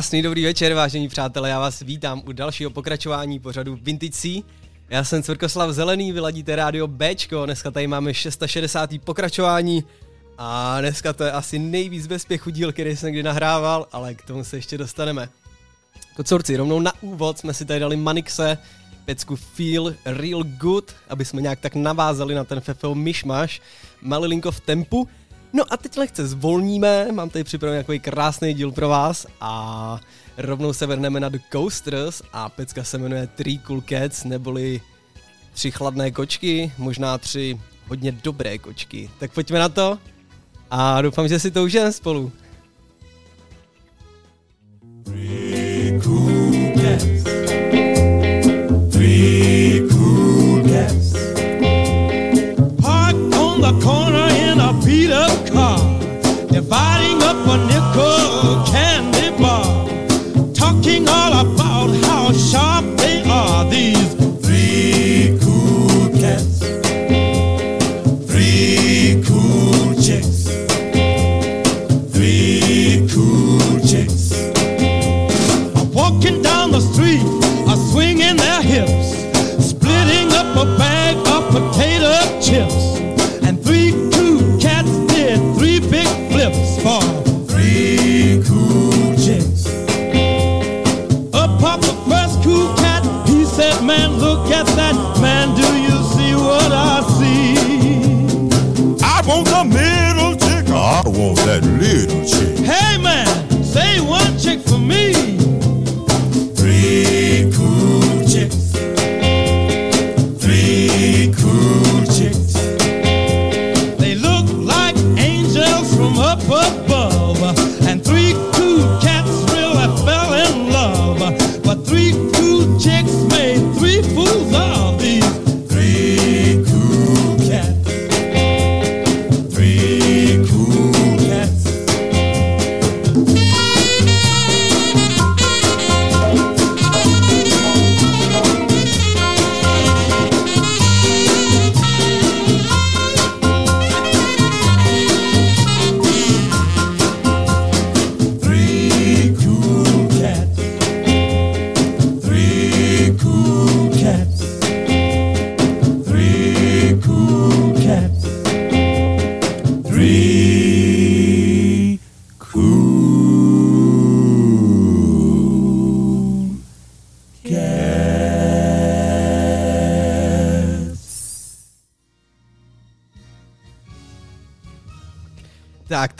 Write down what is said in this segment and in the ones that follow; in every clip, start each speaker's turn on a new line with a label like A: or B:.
A: Krásný dobrý večer, vážení přátelé, já vás vítám u dalšího pokračování pořadu Vintage. Já jsem Cvrkoslav Zelený, vyladíte rádio Bčko, dneska tady máme 660. pokračování a dneska to je asi nejvíc bezpěchu díl, který jsem kdy nahrával, ale k tomu se ještě dostaneme. Kocorci, rovnou na úvod jsme si tady dali Manixe, pecku Feel Real Good, aby jsme nějak tak navázali na ten FFO myšmaš, malilinko v tempu, No a teď lehce zvolníme, mám tady připravený takový krásný díl pro vás a rovnou se vrhneme na The Coasters a pecka se jmenuje Three Cool Cats, neboli tři chladné kočky, možná tři hodně dobré kočky. Tak pojďme na to a doufám, že si to užijeme spolu. Three cool cats. melodie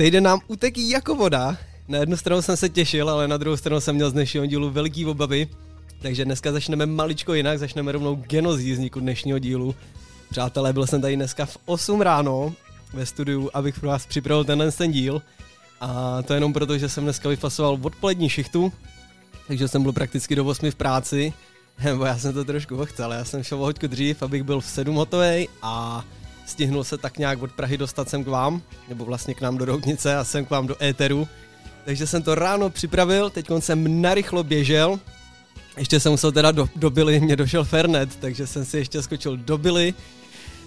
A: týden nám uteký jako voda. Na jednu stranu jsem se těšil, ale na druhou stranu jsem měl z dnešního dílu veliký obavy. Takže dneska začneme maličko jinak, začneme rovnou genozí vzniku dnešního dílu. Přátelé, byl jsem tady dneska v 8 ráno ve studiu, abych pro vás připravil tenhle ten díl. A to jenom proto, že jsem dneska vyfasoval odpolední šichtu, takže jsem byl prakticky do 8 v práci. Nebo já jsem to trošku ochcel, já jsem šel o hoďku dřív, abych byl v 7 hotovej a stihnul se tak nějak od Prahy dostat sem k vám, nebo vlastně k nám do Roudnice a sem k vám do éteru. Takže jsem to ráno připravil, teď jsem narychlo běžel, ještě jsem musel teda do, do Billy, mě došel Fernet, takže jsem si ještě skočil do Billy.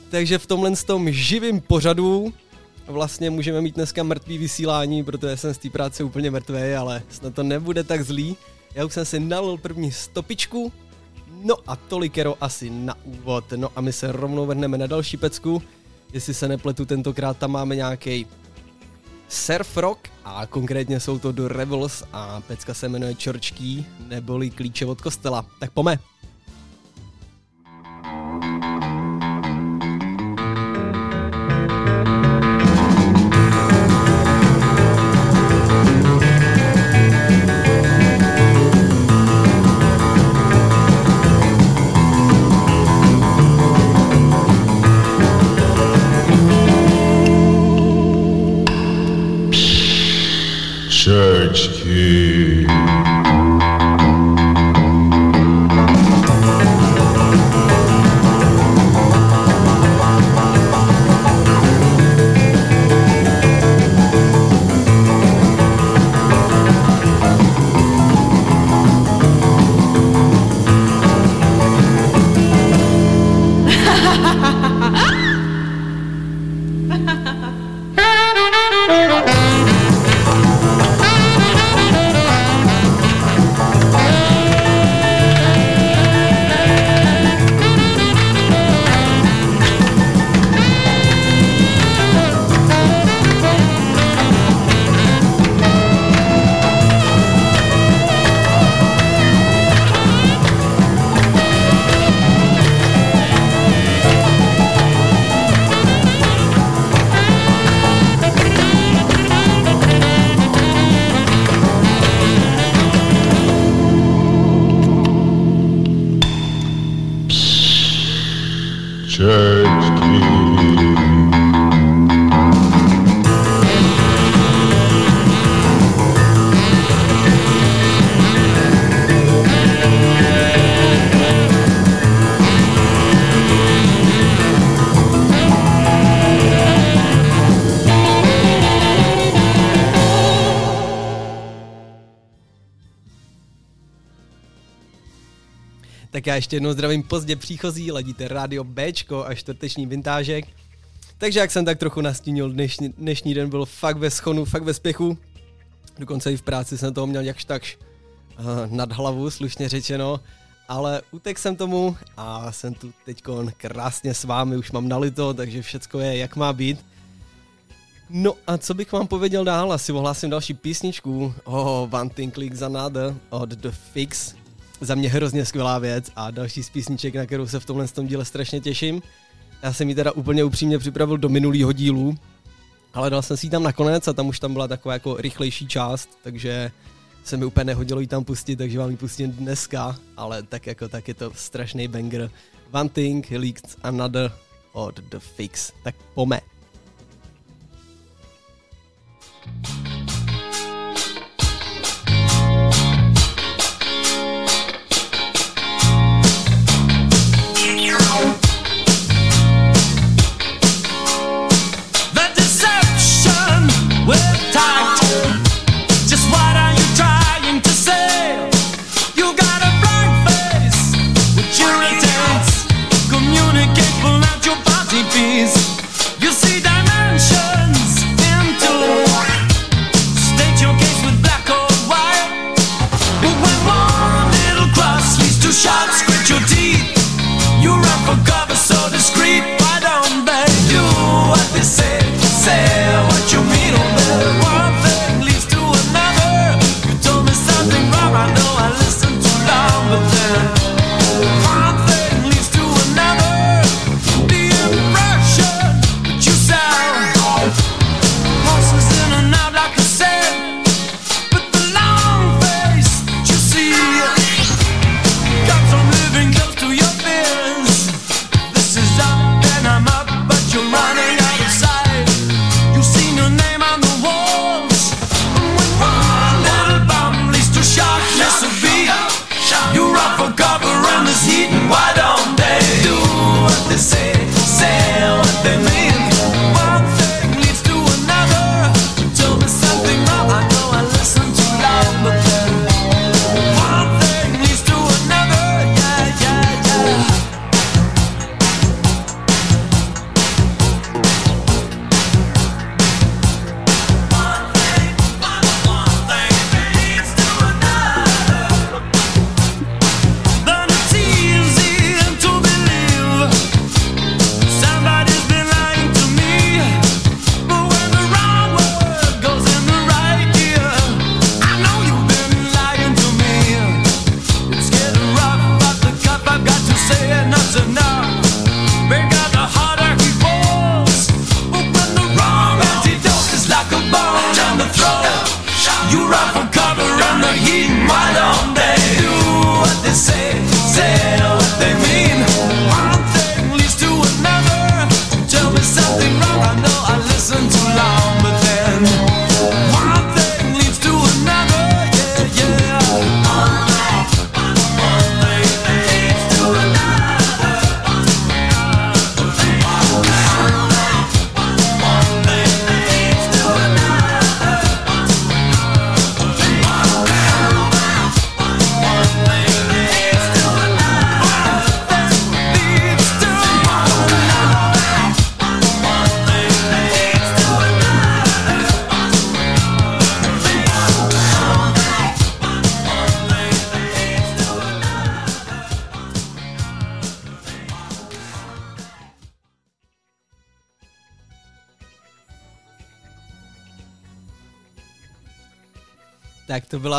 A: Takže v tomhle tom živým pořadu vlastně můžeme mít dneska mrtvý vysílání, protože jsem z té práce úplně mrtvý, ale snad to nebude tak zlý. Já už jsem si nalil první stopičku, no a tolikero asi na úvod. No a my se rovnou vrhneme na další pecku. Jestli se nepletu, tentokrát tam máme nějaký surf rock a konkrétně jsou to do Rebels a pecka se jmenuje Čorčký neboli Klíče od kostela. Tak pome.
B: Church
C: já ještě jednou zdravím pozdě příchozí, ladíte rádio Bčko a čtvrteční vintážek. Takže jak jsem tak trochu nastínil, dnešní, dnešní den byl fakt ve schonu, fakt ve spěchu. Dokonce i v práci jsem toho měl jakž takž uh, nad hlavu, slušně řečeno. Ale utek jsem tomu a jsem tu teď krásně s vámi, už mám nalito, takže všecko je jak má být. No a co bych vám pověděl dál, asi ohlásím další písničku. Oh, One Thing Clicks Another od The Fix, za mě hrozně skvělá věc a další z písniček, na kterou se v tomhle tom díle strašně těším. Já jsem ji teda úplně upřímně připravil do minulého dílu, ale dal jsem si ji tam nakonec a tam už tam byla taková jako rychlejší část, takže se mi úplně nehodilo ji tam pustit, takže vám ji pustím dneska, ale tak jako tak je to strašný banger. One Thing Leaked Another od The Fix. Tak pome. Tak to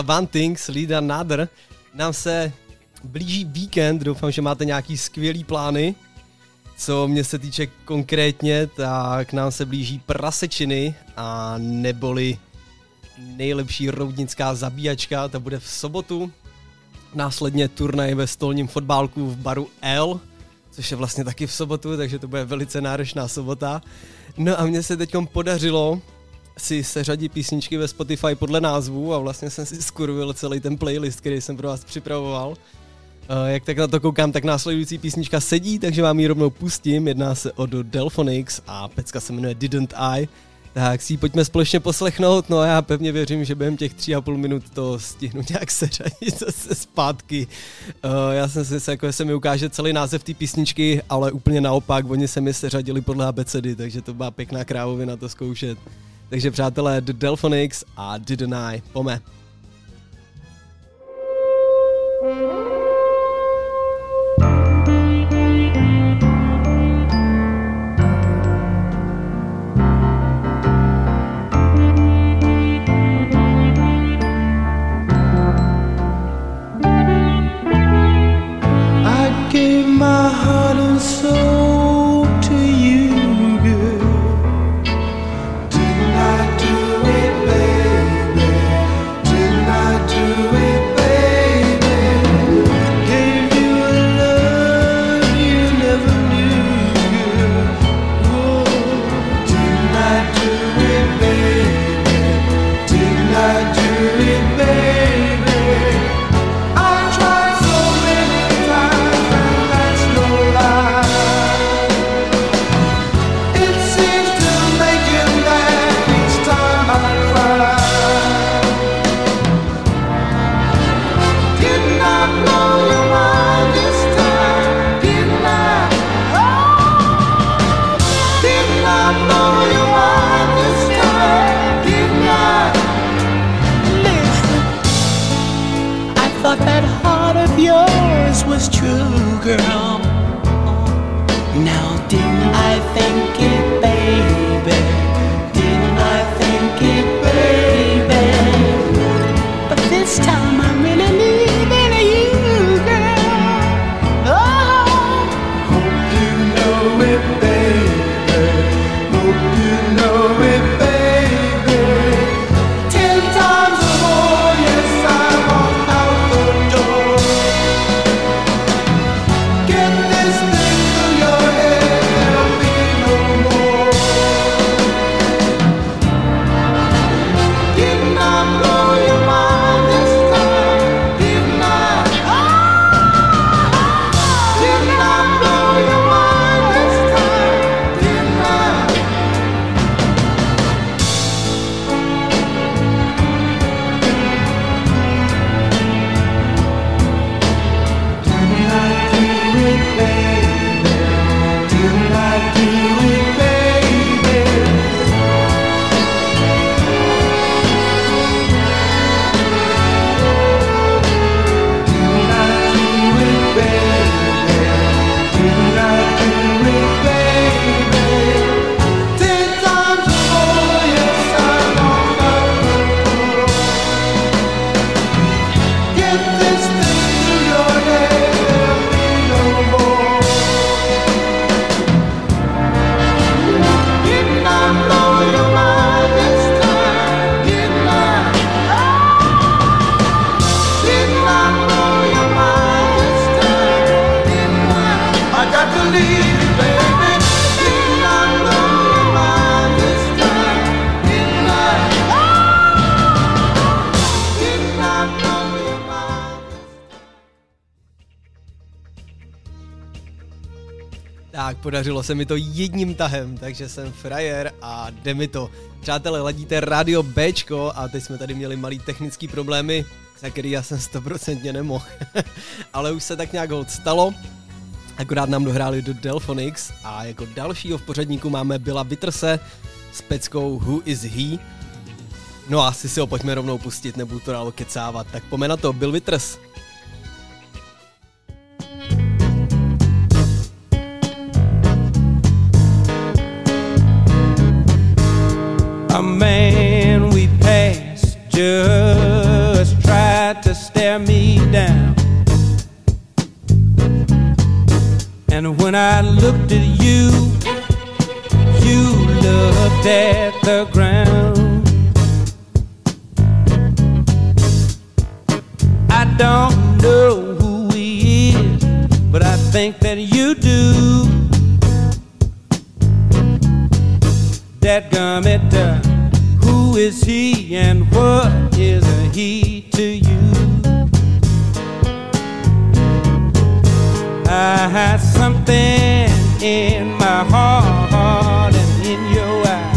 C: byla One Things, Lead Another. Nám se blíží víkend, doufám, že máte nějaký skvělý plány. Co mě se týče konkrétně, tak nám se blíží prasečiny a neboli nejlepší roudnická zabíjačka, ta bude v sobotu. Následně turnaj ve stolním fotbálku v baru L,
D: což je vlastně taky v sobotu, takže to bude velice náročná sobota. No a mně se teď podařilo si seřadit písničky ve Spotify podle názvu a vlastně jsem si skurvil celý ten playlist, který jsem pro vás připravoval. Uh, jak tak na to koukám, tak následující písnička sedí, takže vám ji rovnou pustím. Jedná se o Delphonics a pecka se jmenuje Didn't I. Tak si ji pojďme společně poslechnout, no a já pevně věřím, že během těch tři a půl minut to stihnu nějak seřadit zase zpátky. Uh, já jsem si jako se mi ukáže celý název té písničky, ale úplně naopak, oni se mi seřadili podle abecedy, takže to byla pěkná krávovina to zkoušet. Takže přátelé, The Delphonics a Didn't I, pome. girl. Podařilo se mi to jedním tahem, takže jsem frajer a jde mi to. Přátelé, ladíte Radio Bčko a teď jsme tady měli malý technický problémy, za který já jsem stoprocentně nemohl. Ale už se tak nějak hold stalo. Akorát nám dohráli do Delphonics a jako dalšího v pořadníku máme Byla Vitrse s peckou Who is He. No a asi si ho pojďme rovnou pustit, nebudu to dál kecávat. Tak pome na to, Bill Vitters. A man we passed just tried to stare me down. And when I looked at you, you looked at the ground. I don't know who he is, but I
E: think that you do. That gummit, who is he and what is a he to you? I had something in my heart and in your eyes.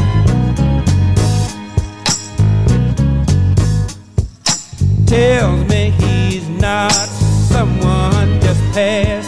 E: Tells me he's not someone just passing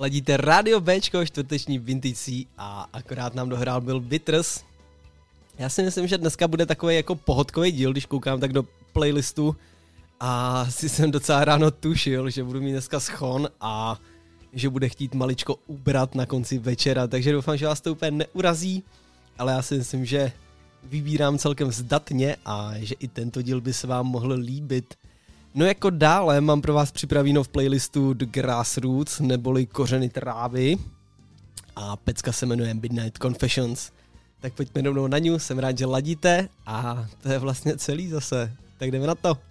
A: Ladíte Radio Bčko, čtvrteční Vintage a akorát nám dohrál byl Bitters. Já si myslím, že dneska bude takový jako pohodkový díl, když koukám tak do playlistu a si jsem docela ráno tušil, že budu mít dneska schon a že bude chtít maličko ubrat na konci večera, takže doufám, že vás to úplně neurazí, ale já si myslím, že vybírám celkem zdatně a že i tento díl by se vám mohl líbit. No jako dále mám pro vás připravenou v playlistu The Grassroots, neboli Kořeny trávy. A pecka se jmenuje Midnight Confessions. Tak pojďme rovnou na ňu, jsem rád, že ladíte a to je vlastně celý zase. Tak jdeme na to.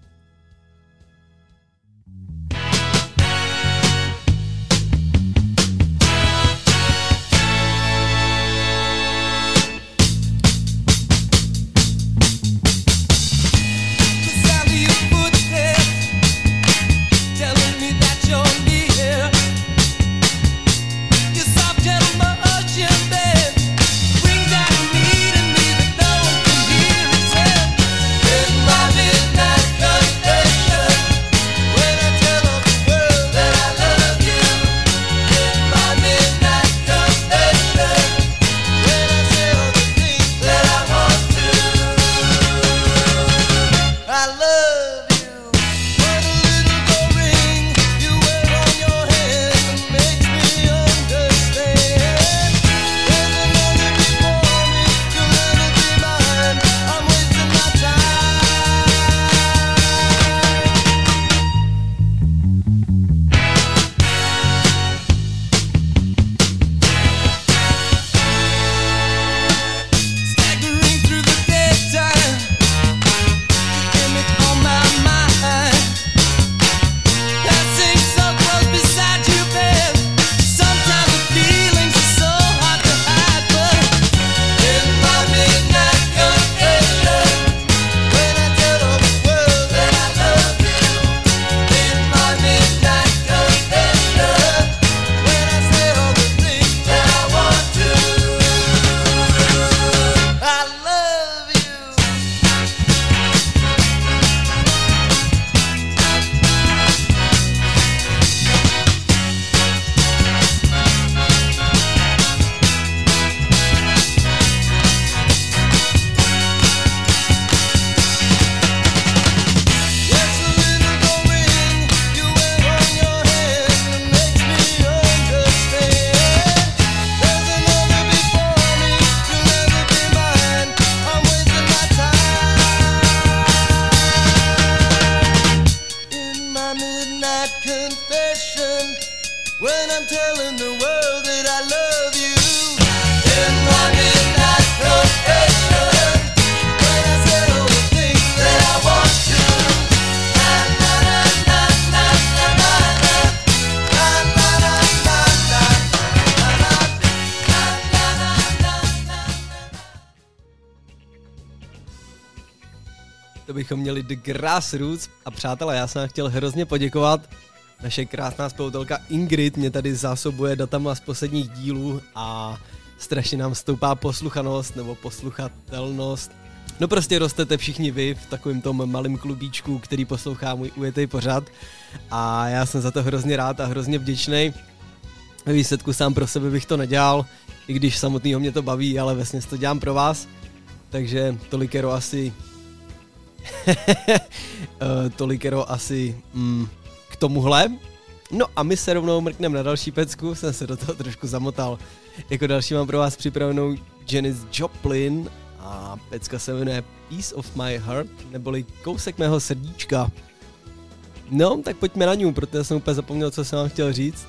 F: The
A: Grassroots a přátelé, já jsem chtěl hrozně poděkovat. Naše krásná spolutelka Ingrid mě tady zásobuje datama z posledních dílů a strašně nám stoupá posluchanost nebo posluchatelnost. No prostě rostete všichni vy v takovém tom malém klubíčku, který poslouchá můj ujetý pořad a já jsem za to hrozně rád a hrozně vděčný. Ve výsledku sám pro sebe bych to nedělal, i když samotného mě to baví, ale vesně to dělám pro vás. Takže tolikero asi tolikero asi mm, k tomuhle. No a my se rovnou mrkneme na další pecku, jsem se do toho trošku zamotal. Jako další mám pro vás připravenou Janis Joplin a pecka se jmenuje Piece of My Heart, neboli kousek mého srdíčka. No, tak pojďme na ní, protože jsem úplně zapomněl, co jsem vám chtěl říct.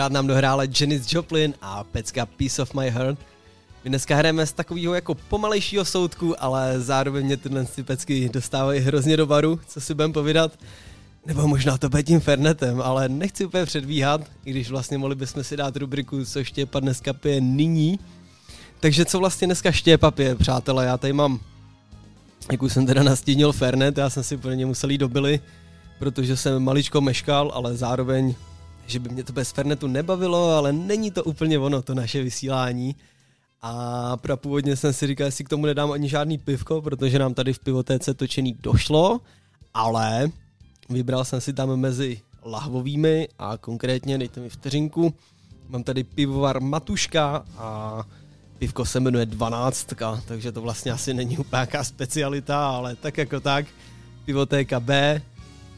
A: Akorát nám dohrála Janis Joplin a pecka Piece of My Heart. My dneska hrajeme z takového jako pomalejšího soudku, ale zároveň mě tyhle ty pecky dostávají hrozně do baru, co si budem povídat. Nebo možná to bude tím Fernetem, ale nechci úplně předvíhat, i když vlastně mohli bychom si dát rubriku, co štěpa dneska pije nyní. Takže co vlastně dneska štěpa pije, přátelé, já tady mám, jak už jsem teda nastínil Fernet, já jsem si pro ně musel jít do Billy, protože jsem maličko meškal, ale zároveň, že by mě to bez Fernetu nebavilo, ale není to úplně ono, to naše vysílání. A prapůvodně jsem si říkal, jestli k tomu nedám ani žádný pivko, protože nám tady v pivotéce točený došlo, ale vybral jsem si tam mezi lahvovými a konkrétně, dejte mi vteřinku, mám tady pivovar Matuška a pivko se jmenuje 12, takže to vlastně asi není úplně specialita, ale tak jako tak. Pivotéka B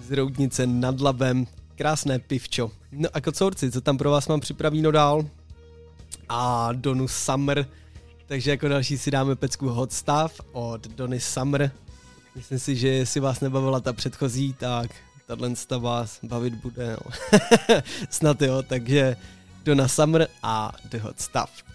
A: z Roudnice nad Labem, krásné pivčo. No a kocourci, co tam pro vás mám připravíno dál? A Donu Summer, takže jako další si dáme pecku Hot Stuff od Dony Summer. Myslím si, že jestli vás nebavila ta předchozí, tak tahle vás bavit bude. No. Snad jo, takže Donna Summer a The Hot Stuff.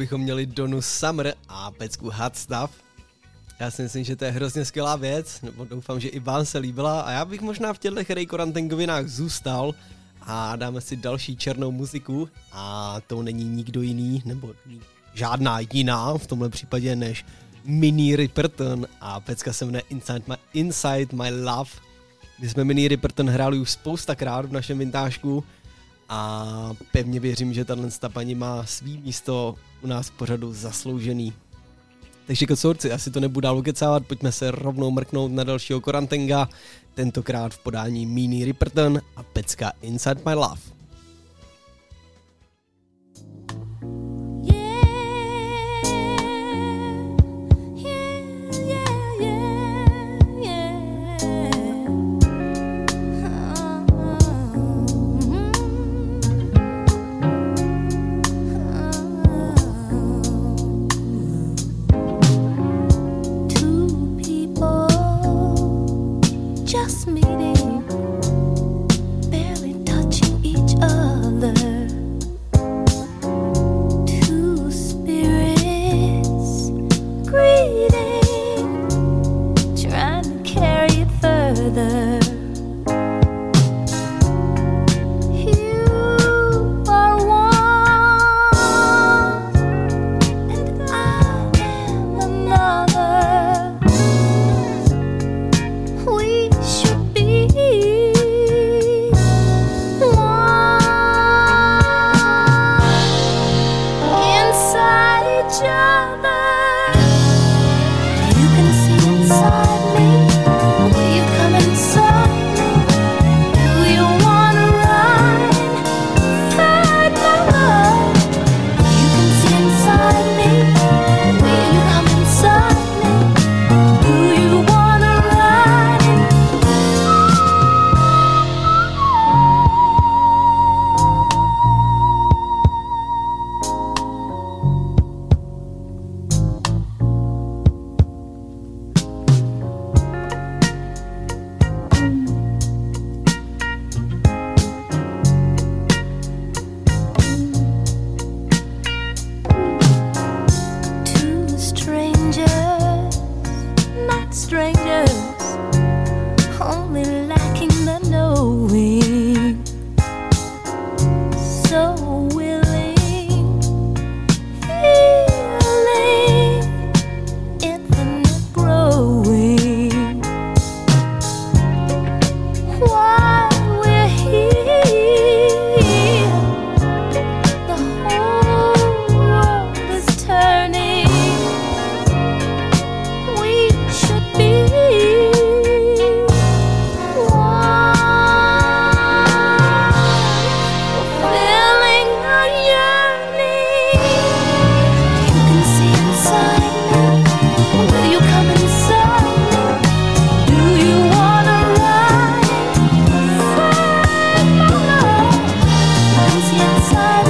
G: Bychom měli Donu Summer a pecku Hot Stuff. Já si myslím, že to je hrozně skvělá věc, nebo doufám, že i vám se líbila a já bych možná v těchto Ray Korantengovinách zůstal a dáme si další černou muziku a to není nikdo jiný, nebo žádná jiná v tomhle případě než Mini Ripperton a pecka se jmenuje Inside My, Inside My Love. My jsme Mini Ripperton hráli už spoustakrát v našem vintážku a pevně věřím, že tahle paní má svý místo u nás v pořadu zasloužený. Takže kocourci, asi to nebudu dál ukecávat, pojďme se rovnou mrknout na dalšího Korantenga, tentokrát v podání Mini Ripperton a pecka Inside My Love.
A: Inside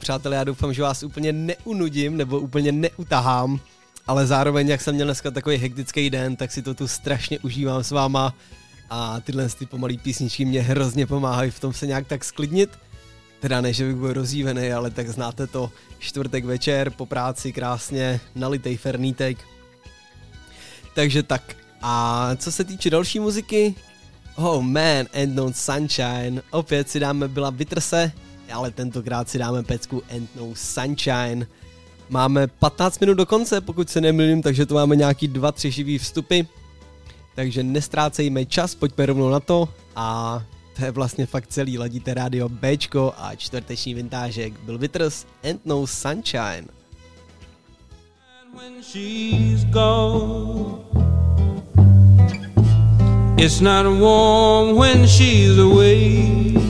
G: přátelé, já doufám, že vás úplně neunudím nebo úplně neutahám, ale zároveň, jak jsem měl dneska takový hektický den, tak si to tu strašně užívám s váma a tyhle ty pomalé písničky mě hrozně pomáhají v tom se nějak tak sklidnit.
A: Teda ne, že bych byl rozjívený, ale tak znáte to, čtvrtek večer po práci krásně, nalitej fernítek. Takže tak, a co se týče další muziky, Oh man, and no sunshine. Opět si dáme byla vytrse, ale tentokrát si dáme pecku and no sunshine. Máme 15 minut do konce, pokud se nemýlím, takže tu máme nějaký 2-3 živý vstupy. Takže nestrácejme čas, pojďme rovnou na to a to je vlastně fakt celý, ladíte rádio Bčko a čtvrteční vintážek byl Vitters and no sunshine.
E: when she's gone. It's not warm when she's away.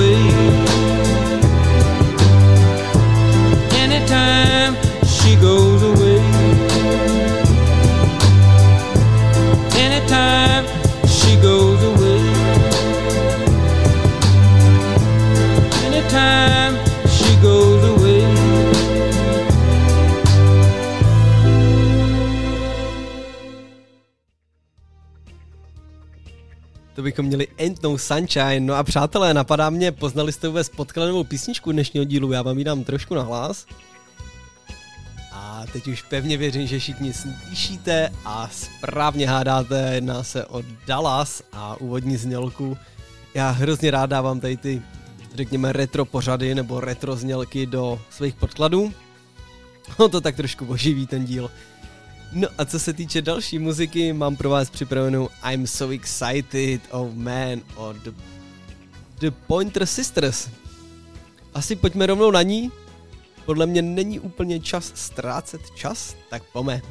A: Bychom měli Ain't No Sunshine. No a přátelé, napadá mě, poznali jste vůbec podkladovou písničku dnešního dílu, já vám ji dám trošku na hlas. A teď už pevně věřím, že všichni slyšíte a správně hádáte, jedná se o Dallas a úvodní znělku. Já hrozně rád dávám tady ty, řekněme, retro pořady nebo retro znělky do svých podkladů. No to tak trošku oživí ten díl. No a co se týče další muziky, mám pro vás připravenou I'm So Excited, oh man, od The, The Pointer Sisters. Asi pojďme rovnou na ní. Podle mě není úplně čas ztrácet čas, tak pome.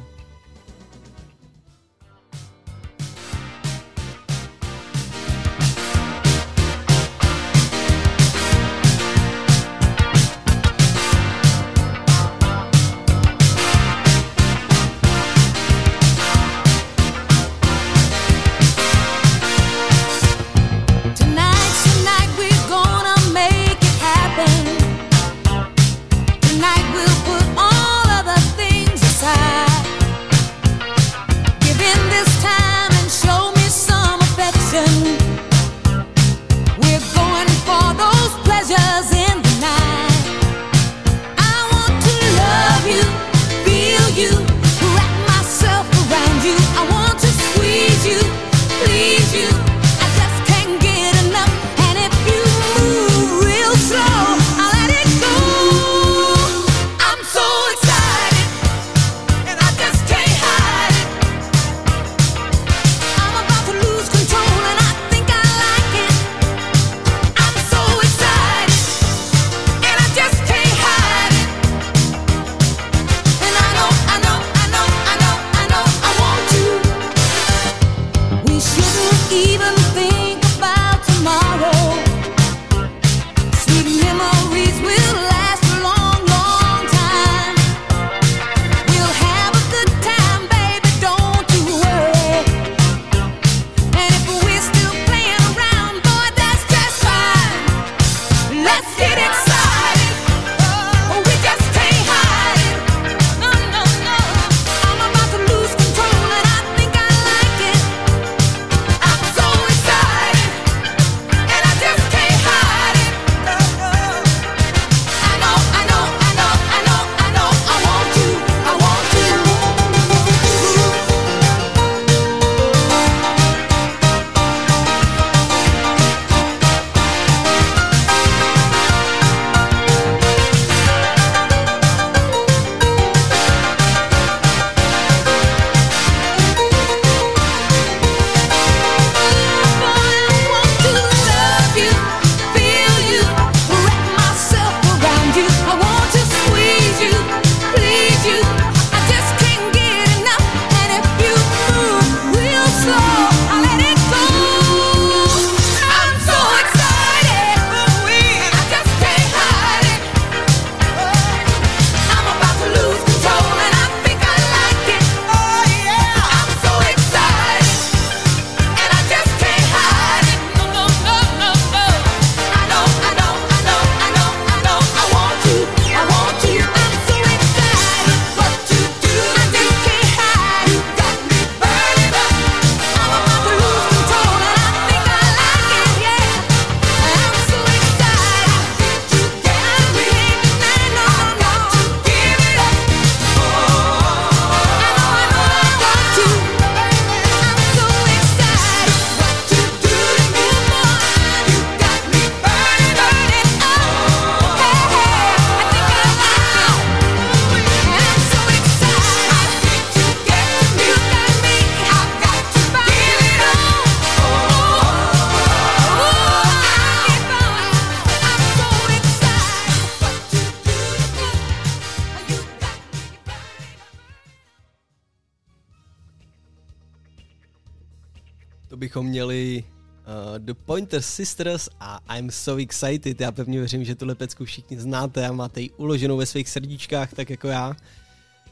A: Pointer Sisters a I'm So Excited. Já pevně věřím, že tuhle pecku všichni znáte a máte ji uloženou ve svých srdíčkách, tak jako já.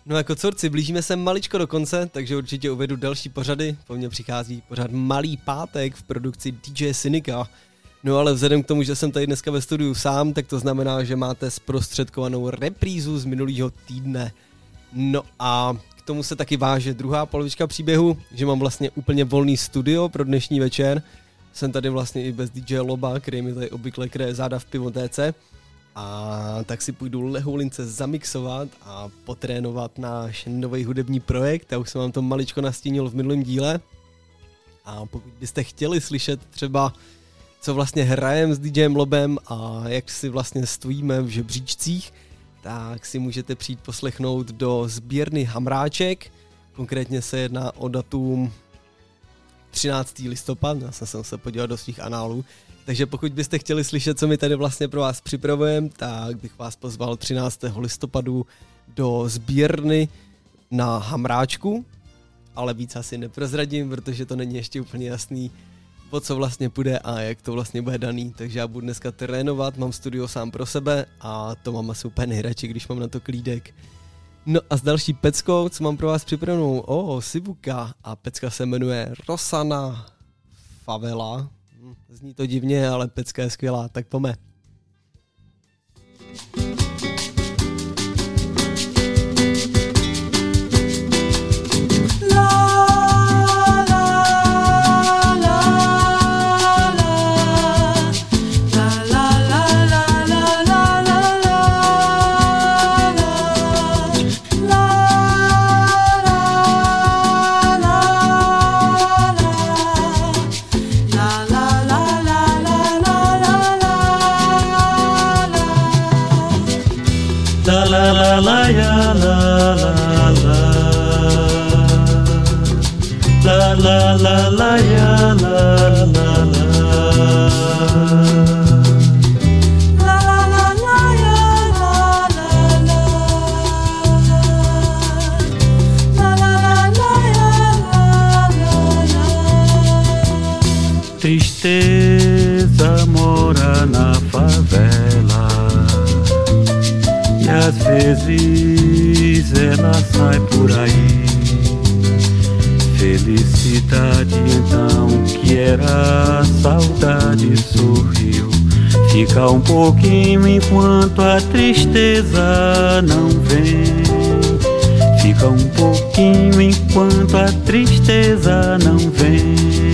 A: No jako corci, blížíme se maličko do konce, takže určitě uvedu další pořady. Po mně přichází pořád Malý pátek v produkci DJ Synika. No ale vzhledem k tomu, že jsem tady dneska ve studiu sám, tak to znamená, že máte zprostředkovanou reprízu z minulého týdne. No a k tomu se taky váže druhá polovička příběhu, že mám vlastně úplně volný studio pro dnešní večer. Jsem tady vlastně i bez DJ Loba, který mi tady obvykle kreje záda v pivotéce. A tak si půjdu lehoulince zamixovat a potrénovat náš nový hudební projekt. Já už jsem vám to maličko nastínil v minulém díle. A pokud byste chtěli slyšet třeba, co vlastně hrajem s DJem Lobem a jak si vlastně stojíme v žebříčcích, tak si můžete přijít poslechnout do sbírny Hamráček. Konkrétně se jedná o datum 13. listopad, já jsem se musel podívat do svých análů. Takže pokud byste chtěli slyšet, co my tady vlastně pro vás připravujeme, tak bych vás pozval 13. listopadu do sbírny na Hamráčku, ale víc asi neprozradím, protože to není ještě úplně jasný, o co vlastně půjde a jak to vlastně bude daný. Takže já budu dneska trénovat, mám studio sám pro sebe a to mám asi úplně nejradši, když mám na to klídek. No a s další peckou, co mám pro vás připravenou, o, oh, Sibuka a pecka se jmenuje Rosana Favela. Hm, Zní to divně, ale pecka je skvělá, tak pome.
C: La sai por aí. Felicidade então que era saudade sorriu. Fica um pouquinho enquanto a tristeza não vem. Fica um pouquinho enquanto a tristeza não vem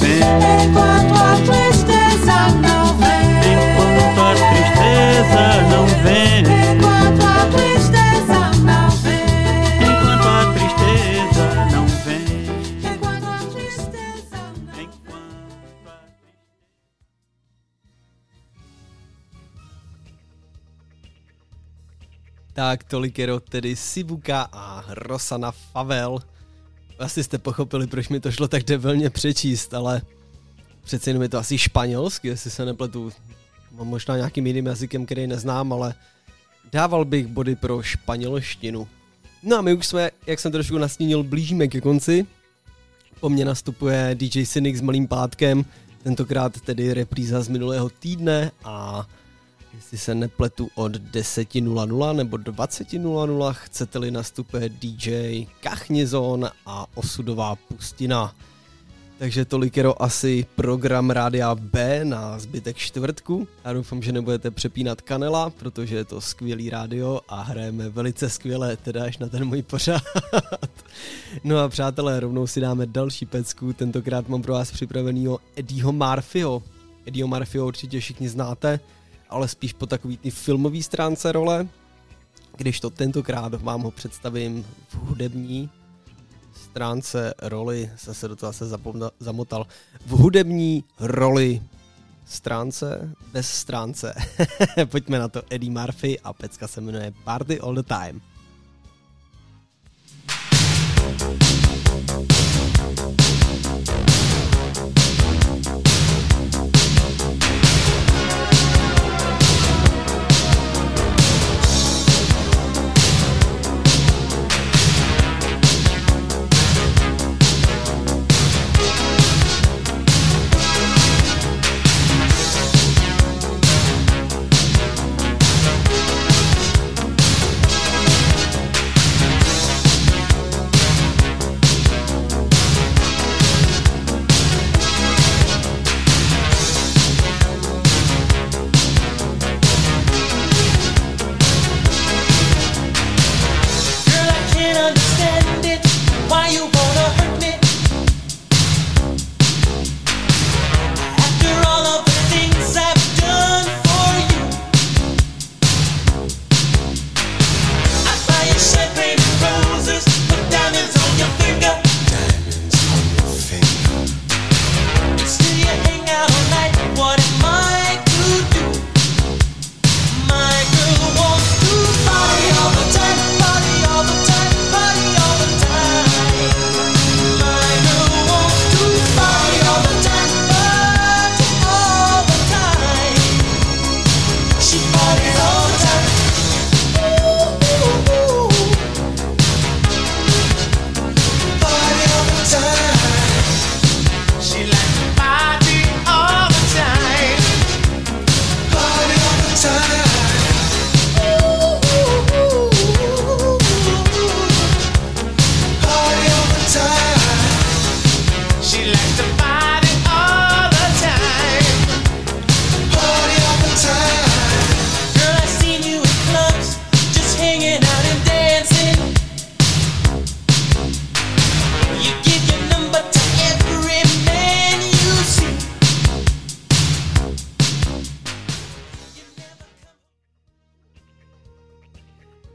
F: vem enquanto a tristeza não vem,
C: Enquanto a tristeza não vem.
F: Enquanto a tristeza não vem,
C: Enquanto a tristeza não vem.
F: Enquanto a tristeza não
C: a
A: Tak tolik je tedy Sibuka a Rosana Favel. Asi jste pochopili, proč mi to šlo tak debilně přečíst, ale přece jenom je to asi španělsky, jestli se nepletu. Mám možná nějakým jiným jazykem, který neznám, ale dával bych body pro španělštinu. No a my už jsme, jak jsem trošku nastínil, blížíme ke konci. Po mně nastupuje DJ Cynic s malým pátkem, tentokrát tedy repríza z minulého týdne a jestli se nepletu od 10.00 nebo 20.00 chcete-li nastupuje DJ Kachnizon a Osudová pustina. Takže tolik je asi program Rádia B na zbytek čtvrtku. Já doufám, že nebudete přepínat kanela, protože je to skvělý rádio a hrajeme velice skvěle, teda až na ten můj pořád. no a přátelé, rovnou si dáme další pecku, tentokrát mám pro vás připravenýho Eddieho Murphyho. Eddieho Murphyho určitě všichni znáte, ale spíš po takový ty filmový stránce role, když to tentokrát vám ho představím v hudební stránce roli, zase do toho se zapomna, zamotal, v hudební roli stránce, bez stránce. Pojďme na to, Eddie Murphy a pecka se jmenuje Party All The Time.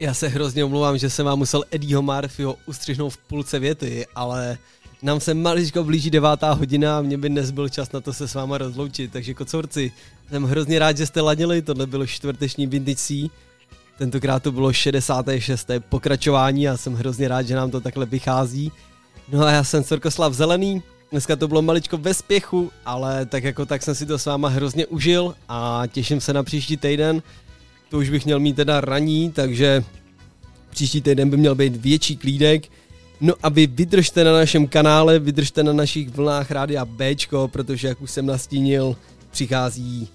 A: Já se hrozně omlouvám, že jsem vám musel Eddieho Murphyho ustřihnout v půlce věty, ale nám se maličko blíží devátá hodina a mě by dnes byl čas na to se s váma rozloučit, takže kocourci, jsem hrozně rád, že jste ladili, tohle bylo čtvrteční C, tentokrát to bylo 66. pokračování a jsem hrozně rád, že nám to takhle vychází. No a já jsem Sorkoslav Zelený, dneska to bylo maličko ve spěchu, ale tak jako tak jsem si to s váma hrozně užil a těším se na příští týden, to už bych měl mít teda raní, takže příští týden by měl být větší klídek. No a vy vydržte na našem kanále, vydržte na našich vlnách rádia Bčko, protože jak už jsem nastínil, přichází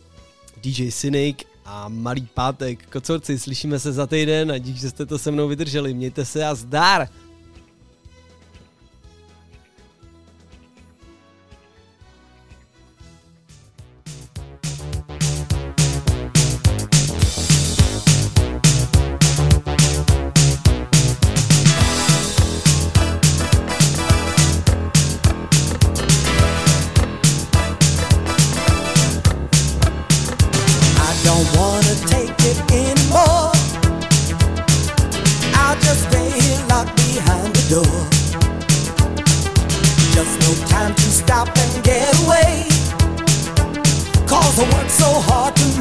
A: DJ Cynic a Malý pátek. Kocorci, slyšíme se za týden a díky, že jste to se mnou vydrželi. Mějte se a zdar!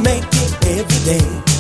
H: make it every day.